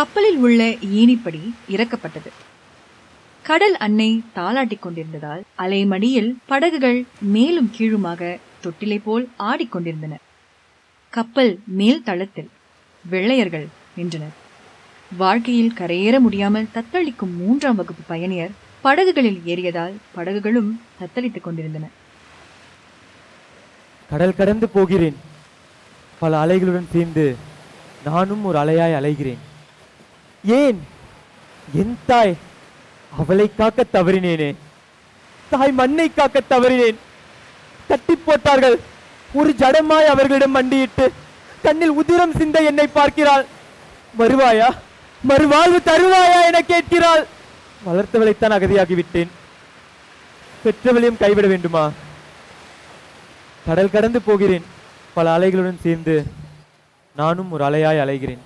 கப்பலில் உள்ள ஏணிப்படி இறக்கப்பட்டது. கடல் அன்னை தாளாட்டிக் கொண்டிருந்ததால் அலைமடியில் படகுகள் மேலும் கீழுமாக தொட்டிலை போல் ஆடிக்கொண்டிருந்தன கப்பல் மேல் தளத்தில் வெள்ளையர்கள் நின்றனர். வாழ்க்கையில் கரையேற முடியாமல் தத்தளிக்கும் மூன்றாம் வகுப்பு பயணியர் படகுகளில் ஏறியதால் படகுகளும் தத்தளித்துக் கொண்டிருந்தன. கடல் கடந்து போகிறேன். பல அலைகளுடன் சேர்ந்து நானும் ஒரு அலையாய் அலைகிறேன். ஏன்? என் தாய் அவளை காக்க தவறினேனே. தாய் மண்ணை காக்க தவறினேன். தட்டி போட்டார்கள். ஒரு ஜடமாய் அவர்களிடம் மண்டியிட்டு கண்ணில் உதிரம் சிந்த என்னை பார்க்கிறாள். வருவாயா? மறுவாழ்வு தருவாயா? என கேட்கிறாள். வளர்த்தவளைத்தான் அகதியாகி விட்டேன் பெற்றவளையும் கைவிட வேண்டுமா? கடல் கடந்து போகிறேன். பல அலைகளுடன் சேர்ந்து நானும் ஒரு அலையாய் அலைகிறேன்.